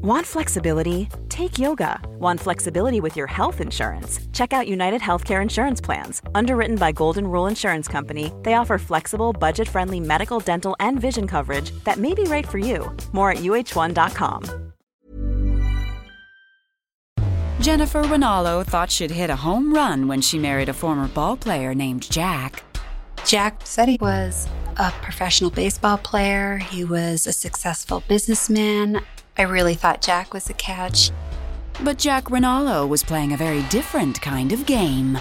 Want flexibility? Take yoga. Want flexibility with your health insurance? Check out United Healthcare Insurance Plans. Underwritten by Golden Rule Insurance Company, they offer flexible, budget friendly medical, dental, and vision coverage that may be right for you. More at uh1.com. Jennifer Ranallo thought she'd hit a home run when she married a former ball player named Jack. Jack said he was a professional baseball player, he was a successful businessman. I really thought Jack was a catch. But Jack Ranallo was playing a very different kind of game.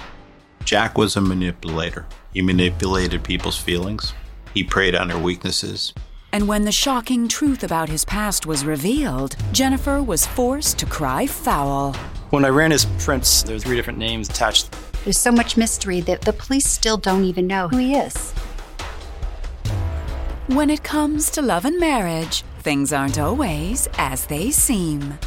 Jack was a manipulator. He manipulated people's feelings. He preyed on their weaknesses. And when the shocking truth about his past was revealed, Jennifer was forced to cry foul. When I ran his prints, there were three different names attached. There's so much mystery that the police still don't even know who he is. When it comes to love and marriage, things aren't always as they seem.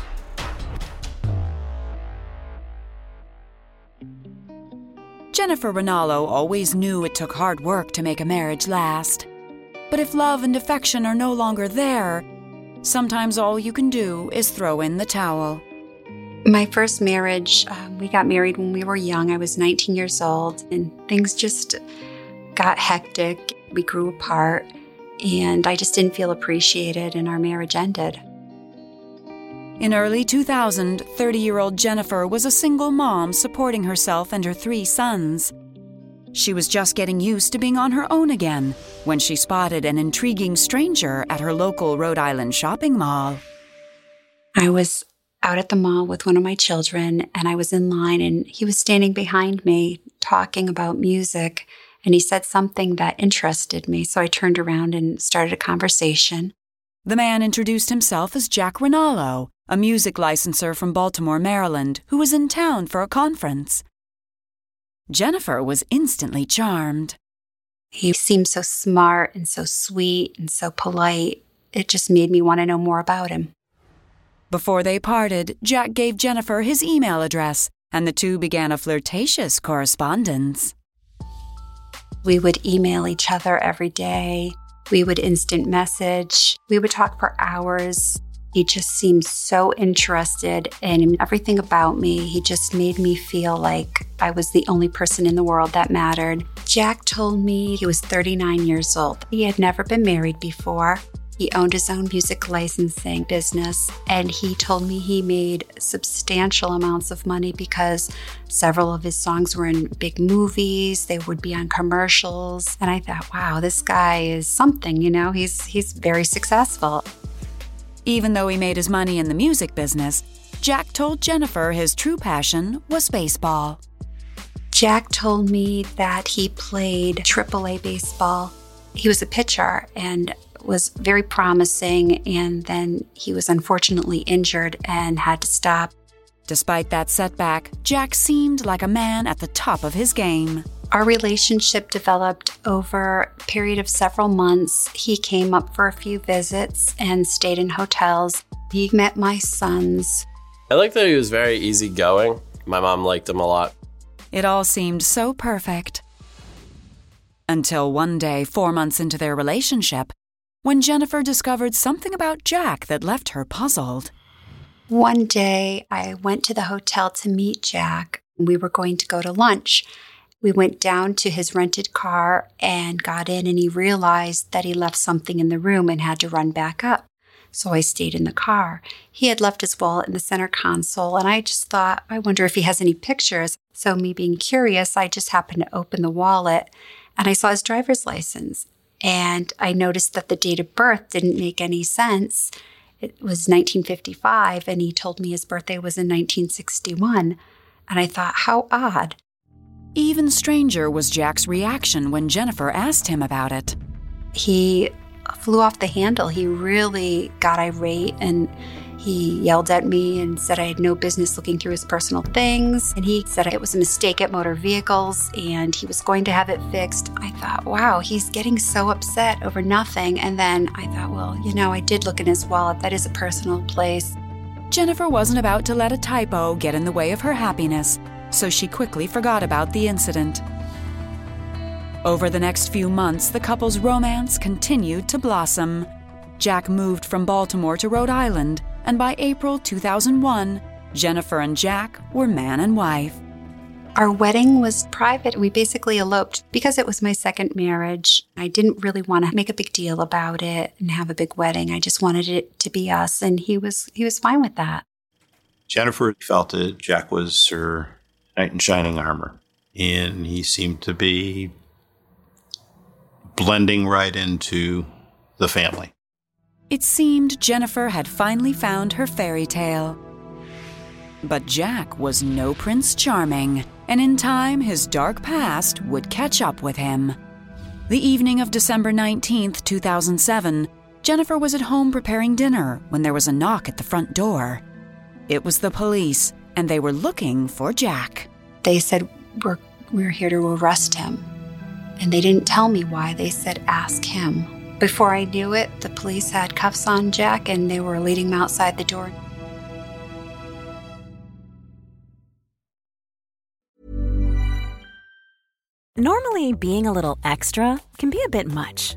Jennifer Ranallo always knew it took hard work to make a marriage last. But if love and affection are no longer there, sometimes all you can do is throw in the towel. My first marriage, um, we got married when we were young. I was 19 years old, and things just got hectic. We grew apart, and I just didn't feel appreciated, and our marriage ended. In early 2000, 30 year old Jennifer was a single mom supporting herself and her three sons. She was just getting used to being on her own again when she spotted an intriguing stranger at her local Rhode Island shopping mall. I was out at the mall with one of my children, and I was in line, and he was standing behind me talking about music. And he said something that interested me. So I turned around and started a conversation. The man introduced himself as Jack Ranallo, a music licensor from Baltimore, Maryland, who was in town for a conference. Jennifer was instantly charmed. He seemed so smart and so sweet and so polite. It just made me want to know more about him. Before they parted, Jack gave Jennifer his email address, and the two began a flirtatious correspondence. We would email each other every day. We would instant message. We would talk for hours. He just seemed so interested in everything about me. He just made me feel like I was the only person in the world that mattered. Jack told me he was 39 years old. He had never been married before. He owned his own music licensing business, and he told me he made substantial amounts of money because several of his songs were in big movies, they would be on commercials, and I thought, wow, this guy is something, you know, he's he's very successful. Even though he made his money in the music business, Jack told Jennifer his true passion was baseball. Jack told me that he played AAA baseball. He was a pitcher and was very promising, and then he was unfortunately injured and had to stop. Despite that setback, Jack seemed like a man at the top of his game. Our relationship developed over a period of several months. He came up for a few visits and stayed in hotels. He met my sons. I like that he was very easygoing. My mom liked him a lot. It all seemed so perfect. Until one day, four months into their relationship, when Jennifer discovered something about Jack that left her puzzled. One day, I went to the hotel to meet Jack. We were going to go to lunch. We went down to his rented car and got in, and he realized that he left something in the room and had to run back up. So I stayed in the car. He had left his wallet in the center console, and I just thought, I wonder if he has any pictures. So, me being curious, I just happened to open the wallet and I saw his driver's license. And I noticed that the date of birth didn't make any sense. It was 1955, and he told me his birthday was in 1961. And I thought, how odd. Even stranger was Jack's reaction when Jennifer asked him about it. He flew off the handle. He really got irate and he yelled at me and said I had no business looking through his personal things. And he said it was a mistake at motor vehicles and he was going to have it fixed. I thought, wow, he's getting so upset over nothing. And then I thought, well, you know, I did look in his wallet. That is a personal place. Jennifer wasn't about to let a typo get in the way of her happiness, so she quickly forgot about the incident. Over the next few months, the couple's romance continued to blossom. Jack moved from Baltimore to Rhode Island and by April 2001, Jennifer and Jack were man and wife. Our wedding was private. We basically eloped because it was my second marriage. I didn't really want to make a big deal about it and have a big wedding. I just wanted it to be us and he was he was fine with that. Jennifer felt that Jack was her knight in shining armor and he seemed to be blending right into the family. It seemed Jennifer had finally found her fairy tale. But Jack was no Prince Charming, and in time his dark past would catch up with him. The evening of December 19th, 2007, Jennifer was at home preparing dinner when there was a knock at the front door. It was the police, and they were looking for Jack. They said, We're, we're here to arrest him. And they didn't tell me why. They said, Ask him. Before I knew it, the police had cuffs on Jack and they were leading him outside the door. Normally, being a little extra can be a bit much,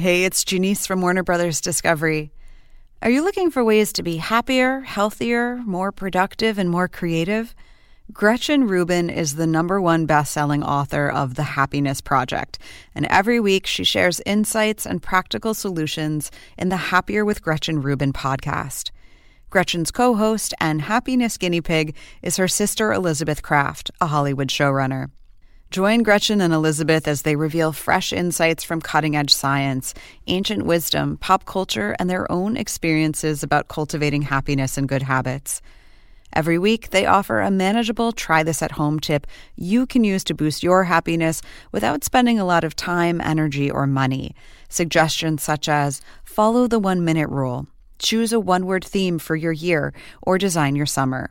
Hey, it's Janice from Warner Brothers Discovery. Are you looking for ways to be happier, healthier, more productive, and more creative? Gretchen Rubin is the number one best-selling author of The Happiness Project, and every week she shares insights and practical solutions in the Happier with Gretchen Rubin podcast. Gretchen's co-host and happiness guinea pig is her sister Elizabeth Craft, a Hollywood showrunner. Join Gretchen and Elizabeth as they reveal fresh insights from cutting edge science, ancient wisdom, pop culture, and their own experiences about cultivating happiness and good habits. Every week, they offer a manageable try this at home tip you can use to boost your happiness without spending a lot of time, energy, or money. Suggestions such as follow the one minute rule, choose a one word theme for your year, or design your summer.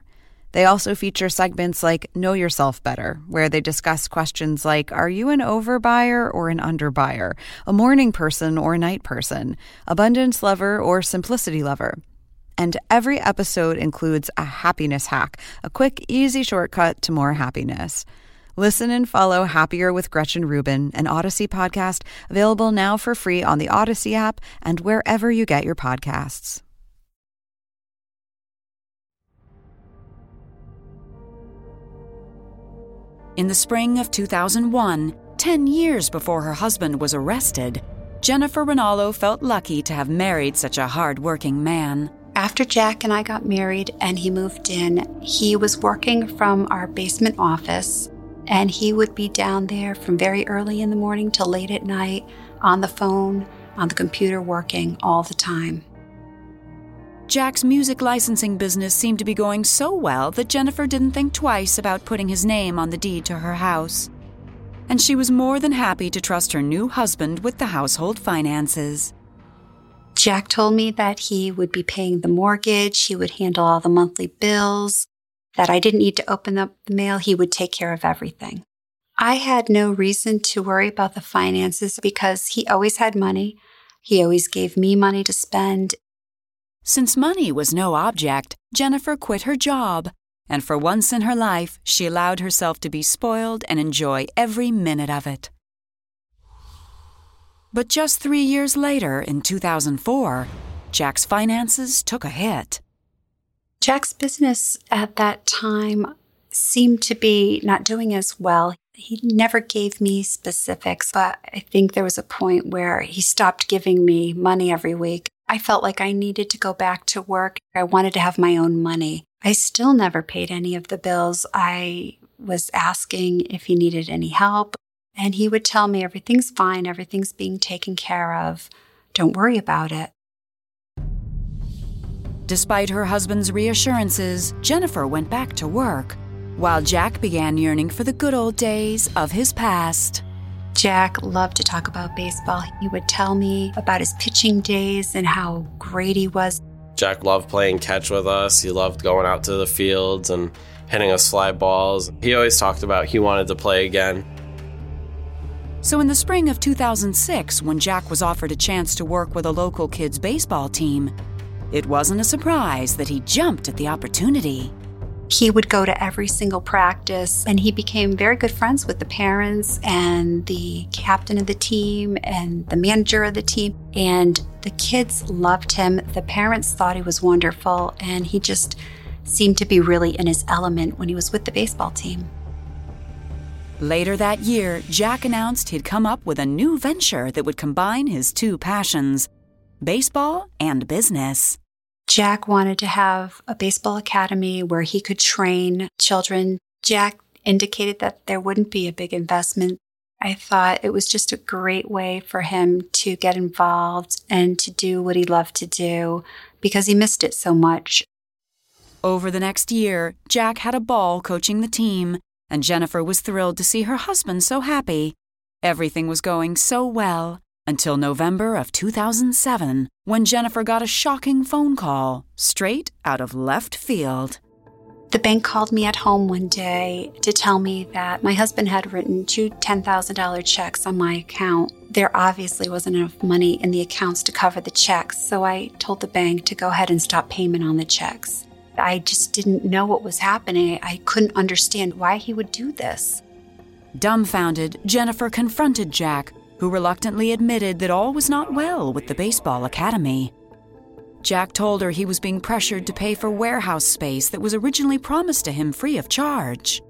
They also feature segments like Know Yourself Better, where they discuss questions like Are you an overbuyer or an underbuyer? A morning person or a night person? Abundance lover or simplicity lover? And every episode includes a happiness hack, a quick, easy shortcut to more happiness. Listen and follow Happier with Gretchen Rubin, an Odyssey podcast, available now for free on the Odyssey app and wherever you get your podcasts. In the spring of 2001, 10 years before her husband was arrested, Jennifer Ranallo felt lucky to have married such a hard-working man. After Jack and I got married and he moved in, he was working from our basement office and he would be down there from very early in the morning till late at night on the phone, on the computer working all the time. Jack's music licensing business seemed to be going so well that Jennifer didn't think twice about putting his name on the deed to her house. And she was more than happy to trust her new husband with the household finances. Jack told me that he would be paying the mortgage, he would handle all the monthly bills, that I didn't need to open up the mail, he would take care of everything. I had no reason to worry about the finances because he always had money. He always gave me money to spend, since money was no object, Jennifer quit her job, and for once in her life, she allowed herself to be spoiled and enjoy every minute of it. But just three years later, in 2004, Jack's finances took a hit. Jack's business at that time seemed to be not doing as well. He never gave me specifics, but I think there was a point where he stopped giving me money every week. I felt like I needed to go back to work. I wanted to have my own money. I still never paid any of the bills. I was asking if he needed any help, and he would tell me everything's fine, everything's being taken care of. Don't worry about it. Despite her husband's reassurances, Jennifer went back to work, while Jack began yearning for the good old days of his past. Jack loved to talk about baseball. He would tell me about his pitching days and how great he was. Jack loved playing catch with us. He loved going out to the fields and hitting us fly balls. He always talked about he wanted to play again. So, in the spring of 2006, when Jack was offered a chance to work with a local kids' baseball team, it wasn't a surprise that he jumped at the opportunity. He would go to every single practice and he became very good friends with the parents and the captain of the team and the manager of the team. And the kids loved him. The parents thought he was wonderful and he just seemed to be really in his element when he was with the baseball team. Later that year, Jack announced he'd come up with a new venture that would combine his two passions baseball and business. Jack wanted to have a baseball academy where he could train children. Jack indicated that there wouldn't be a big investment. I thought it was just a great way for him to get involved and to do what he loved to do because he missed it so much. Over the next year, Jack had a ball coaching the team, and Jennifer was thrilled to see her husband so happy. Everything was going so well until November of 2007 when Jennifer got a shocking phone call straight out of left field. The bank called me at home one day to tell me that my husband had written two $10,000 checks on my account. There obviously wasn't enough money in the accounts to cover the checks, so I told the bank to go ahead and stop payment on the checks. I just didn't know what was happening. I couldn't understand why he would do this. Dumbfounded, Jennifer confronted Jack, who reluctantly admitted that all was not well with the baseball academy. Jack told her he was being pressured to pay for warehouse space that was originally promised to him free of charge.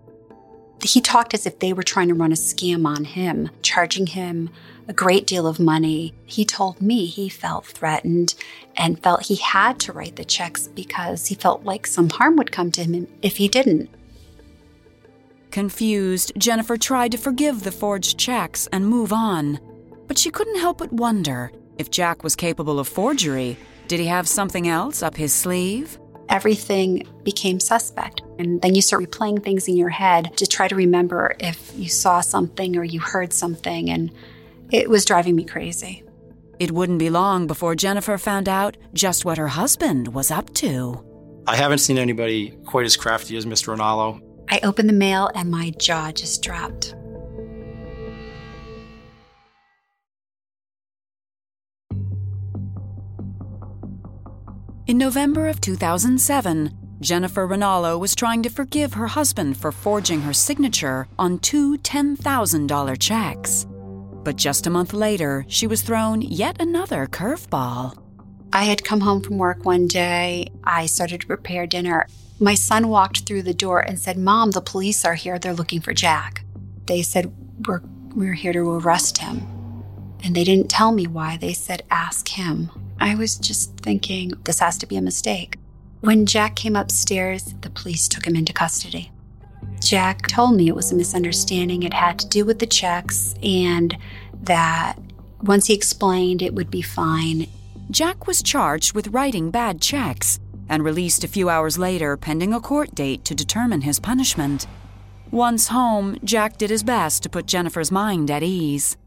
He talked as if they were trying to run a scam on him, charging him a great deal of money. He told me he felt threatened and felt he had to write the checks because he felt like some harm would come to him if he didn't. Confused, Jennifer tried to forgive the forged checks and move on. But she couldn't help but wonder if Jack was capable of forgery. Did he have something else up his sleeve? Everything became suspect. And then you start replaying things in your head to try to remember if you saw something or you heard something. And it was driving me crazy. It wouldn't be long before Jennifer found out just what her husband was up to. I haven't seen anybody quite as crafty as Mr. Ranallo. I opened the mail and my jaw just dropped. In November of 2007, Jennifer Ranallo was trying to forgive her husband for forging her signature on two $10,000 checks. But just a month later, she was thrown yet another curveball. I had come home from work one day. I started to prepare dinner. My son walked through the door and said, Mom, the police are here. They're looking for Jack. They said, We're, we're here to arrest him. And they didn't tell me why. They said, Ask him. I was just thinking, this has to be a mistake. When Jack came upstairs, the police took him into custody. Jack told me it was a misunderstanding. It had to do with the checks, and that once he explained, it would be fine. Jack was charged with writing bad checks and released a few hours later pending a court date to determine his punishment. Once home, Jack did his best to put Jennifer's mind at ease.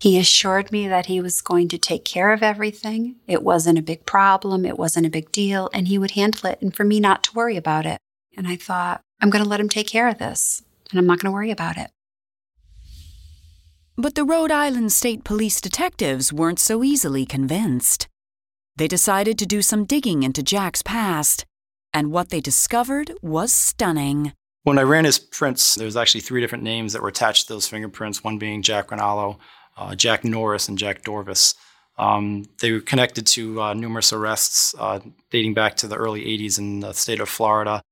He assured me that he was going to take care of everything. It wasn't a big problem, it wasn't a big deal, and he would handle it, and for me not to worry about it. And I thought, I'm going to let him take care of this, and I'm not going to worry about it. But the Rhode Island State Police detectives weren't so easily convinced. They decided to do some digging into Jack's past, and what they discovered was stunning. When I ran his prints, there was actually three different names that were attached to those fingerprints, one being Jack Ranallo, uh, Jack Norris, and Jack Dorvis. Um, they were connected to uh, numerous arrests uh, dating back to the early 80s in the state of Florida.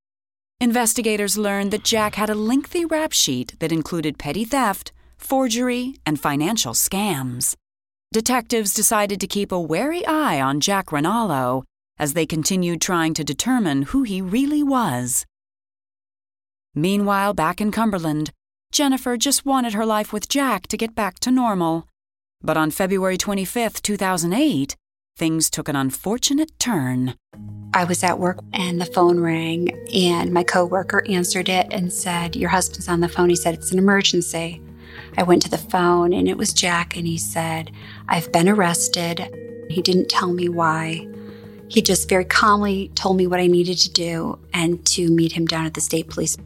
Investigators learned that Jack had a lengthy rap sheet that included petty theft, forgery, and financial scams. Detectives decided to keep a wary eye on Jack Ranallo as they continued trying to determine who he really was. Meanwhile, back in Cumberland, Jennifer just wanted her life with Jack to get back to normal. But on February 25, 2008, things took an unfortunate turn. I was at work and the phone rang, and my coworker answered it and said, Your husband's on the phone. He said, It's an emergency. I went to the phone and it was Jack, and he said, I've been arrested. He didn't tell me why. He just very calmly told me what I needed to do and to meet him down at the state police.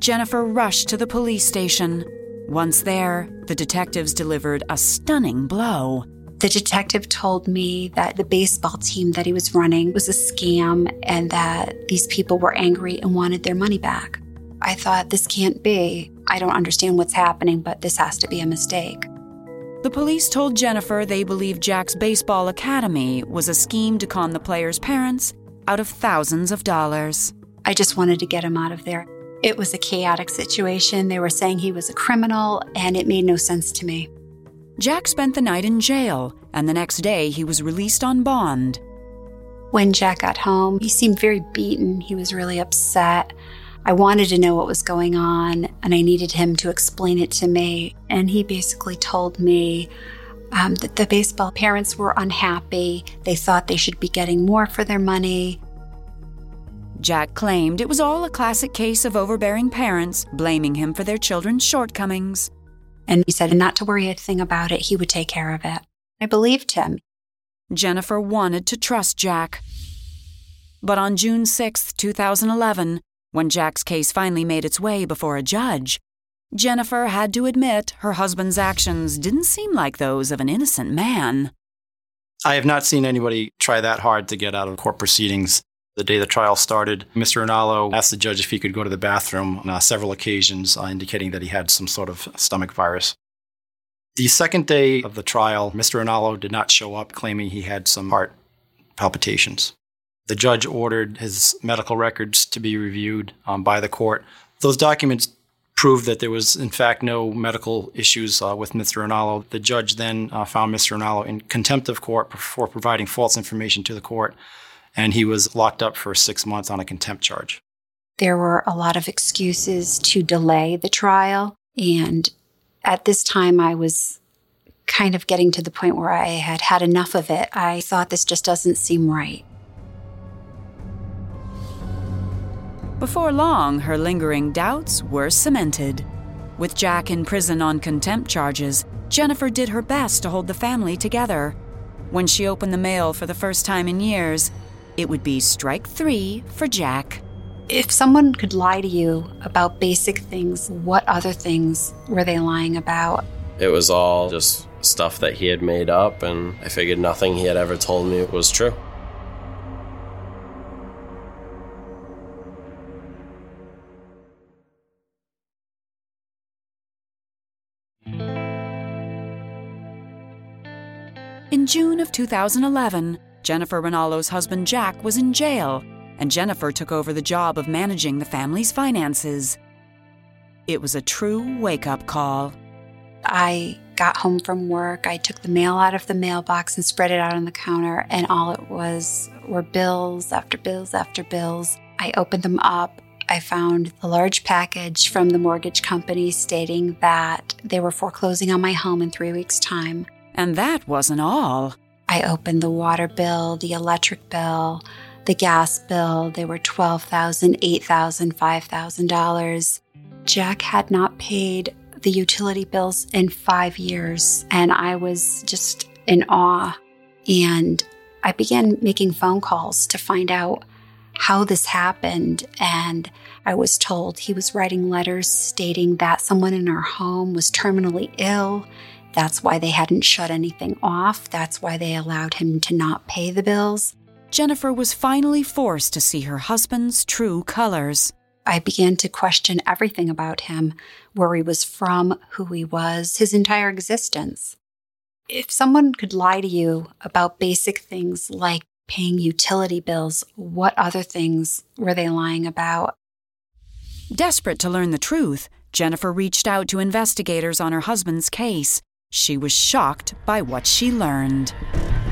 Jennifer rushed to the police station. Once there, the detectives delivered a stunning blow. The detective told me that the baseball team that he was running was a scam and that these people were angry and wanted their money back. I thought, this can't be. I don't understand what's happening, but this has to be a mistake. The police told Jennifer they believed Jack's baseball academy was a scheme to con the players' parents out of thousands of dollars. I just wanted to get him out of there. It was a chaotic situation. They were saying he was a criminal, and it made no sense to me. Jack spent the night in jail, and the next day he was released on bond. When Jack got home, he seemed very beaten. He was really upset. I wanted to know what was going on, and I needed him to explain it to me. And he basically told me um, that the baseball parents were unhappy. They thought they should be getting more for their money. Jack claimed it was all a classic case of overbearing parents blaming him for their children's shortcomings. And he said not to worry a thing about it, he would take care of it. I believed him. Jennifer wanted to trust Jack. But on June 6, 2011, when Jack's case finally made its way before a judge, Jennifer had to admit her husband's actions didn't seem like those of an innocent man. I have not seen anybody try that hard to get out of court proceedings. The day the trial started, Mr. Ranallo asked the judge if he could go to the bathroom on uh, several occasions, uh, indicating that he had some sort of stomach virus. The second day of the trial, Mr. Ranallo did not show up, claiming he had some heart palpitations. The judge ordered his medical records to be reviewed um, by the court. Those documents proved that there was, in fact, no medical issues uh, with Mr. Ranallo. The judge then uh, found Mr. Ranallo in contempt of court for providing false information to the court and he was locked up for six months on a contempt charge. There were a lot of excuses to delay the trial. And at this time, I was kind of getting to the point where I had had enough of it. I thought this just doesn't seem right. Before long, her lingering doubts were cemented. With Jack in prison on contempt charges, Jennifer did her best to hold the family together. When she opened the mail for the first time in years, it would be strike three for Jack. If someone could lie to you about basic things, what other things were they lying about? It was all just stuff that he had made up, and I figured nothing he had ever told me was true. In June of 2011, Jennifer Ranallo's husband Jack was in jail, and Jennifer took over the job of managing the family's finances. It was a true wake up call. I got home from work. I took the mail out of the mailbox and spread it out on the counter, and all it was were bills after bills after bills. I opened them up. I found a large package from the mortgage company stating that they were foreclosing on my home in three weeks' time. And that wasn't all. I opened the water bill, the electric bill, the gas bill. They were $12,000, $8,000, $5,000. Jack had not paid the utility bills in five years, and I was just in awe. And I began making phone calls to find out how this happened. And I was told he was writing letters stating that someone in our home was terminally ill that's why they hadn't shut anything off. That's why they allowed him to not pay the bills. Jennifer was finally forced to see her husband's true colors. I began to question everything about him where he was from, who he was, his entire existence. If someone could lie to you about basic things like paying utility bills, what other things were they lying about? Desperate to learn the truth, Jennifer reached out to investigators on her husband's case. She was shocked by what she learned.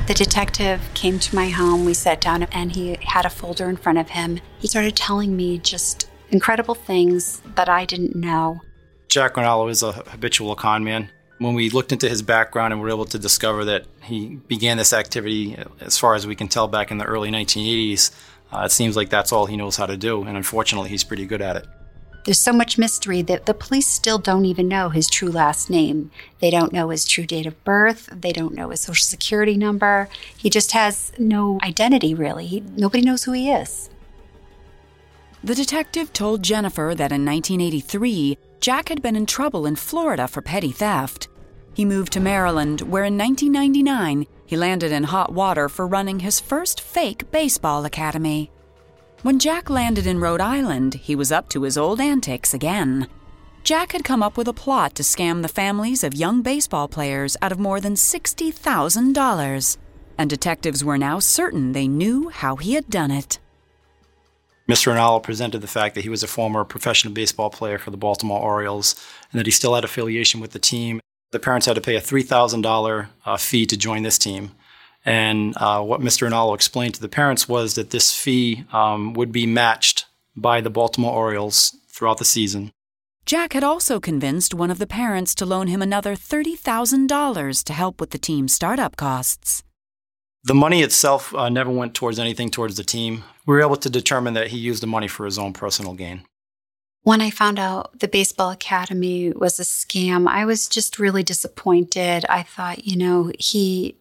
The detective came to my home. We sat down and he had a folder in front of him. He started telling me just incredible things that I didn't know. Jack Ranallo is a habitual con man. When we looked into his background and were able to discover that he began this activity, as far as we can tell, back in the early 1980s, uh, it seems like that's all he knows how to do. And unfortunately, he's pretty good at it. There's so much mystery that the police still don't even know his true last name. They don't know his true date of birth. They don't know his social security number. He just has no identity, really. He, nobody knows who he is. The detective told Jennifer that in 1983, Jack had been in trouble in Florida for petty theft. He moved to Maryland, where in 1999, he landed in hot water for running his first fake baseball academy. When Jack landed in Rhode Island, he was up to his old antics again. Jack had come up with a plot to scam the families of young baseball players out of more than $60,000, and detectives were now certain they knew how he had done it. Mr. Ranallo presented the fact that he was a former professional baseball player for the Baltimore Orioles and that he still had affiliation with the team. The parents had to pay a $3,000 uh, fee to join this team. And uh, what Mr. Ranallo explained to the parents was that this fee um, would be matched by the Baltimore Orioles throughout the season. Jack had also convinced one of the parents to loan him another $30,000 to help with the team's startup costs. The money itself uh, never went towards anything towards the team. We were able to determine that he used the money for his own personal gain. When I found out the Baseball Academy was a scam, I was just really disappointed. I thought, you know, he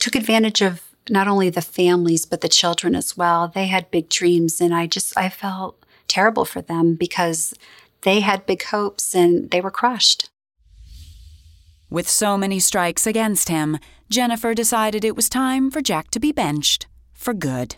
took advantage of not only the families but the children as well. They had big dreams and I just I felt terrible for them because they had big hopes and they were crushed. With so many strikes against him, Jennifer decided it was time for Jack to be benched for good.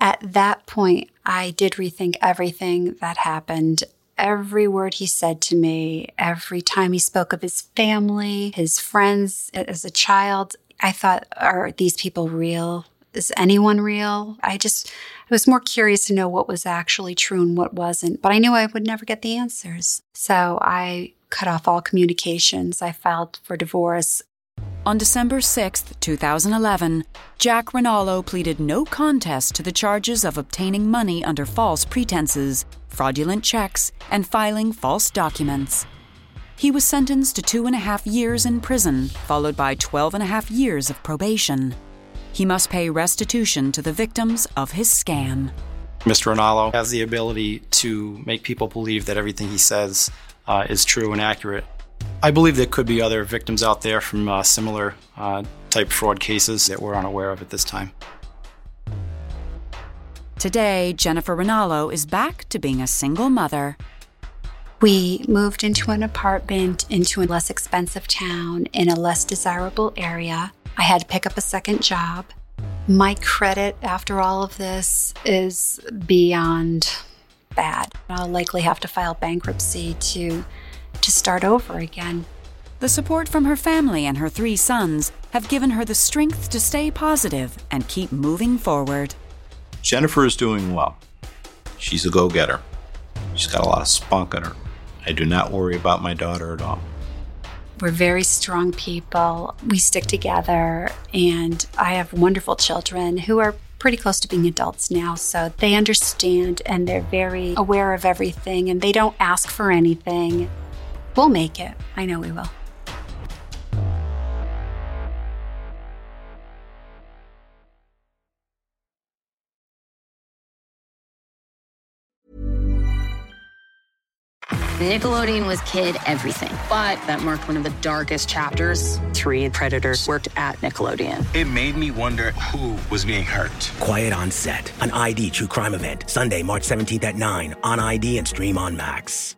At that point, I did rethink everything that happened. Every word he said to me, every time he spoke of his family, his friends as a child, I thought, are these people real? Is anyone real? I just I was more curious to know what was actually true and what wasn't, but I knew I would never get the answers. So I cut off all communications. I filed for divorce. On December 6, 2011, Jack Ranallo pleaded no contest to the charges of obtaining money under false pretenses, fraudulent checks, and filing false documents. He was sentenced to two and a half years in prison, followed by 12 and a half years of probation. He must pay restitution to the victims of his scam. Mr. Ranallo has the ability to make people believe that everything he says uh, is true and accurate. I believe there could be other victims out there from uh, similar uh, type fraud cases that we're unaware of at this time. Today, Jennifer Ranallo is back to being a single mother. We moved into an apartment into a less expensive town in a less desirable area. I had to pick up a second job. My credit after all of this is beyond bad. I'll likely have to file bankruptcy to to start over again. The support from her family and her three sons have given her the strength to stay positive and keep moving forward. Jennifer is doing well. She's a go getter. She's got a lot of spunk in her. I do not worry about my daughter at all. We're very strong people. We stick together, and I have wonderful children who are pretty close to being adults now. So they understand and they're very aware of everything, and they don't ask for anything. We'll make it. I know we will. Nickelodeon was kid everything, but that marked one of the darkest chapters. Three predators worked at Nickelodeon. It made me wonder who was being hurt. Quiet on Set, an ID true crime event. Sunday, March 17th at 9 on ID and stream on Max.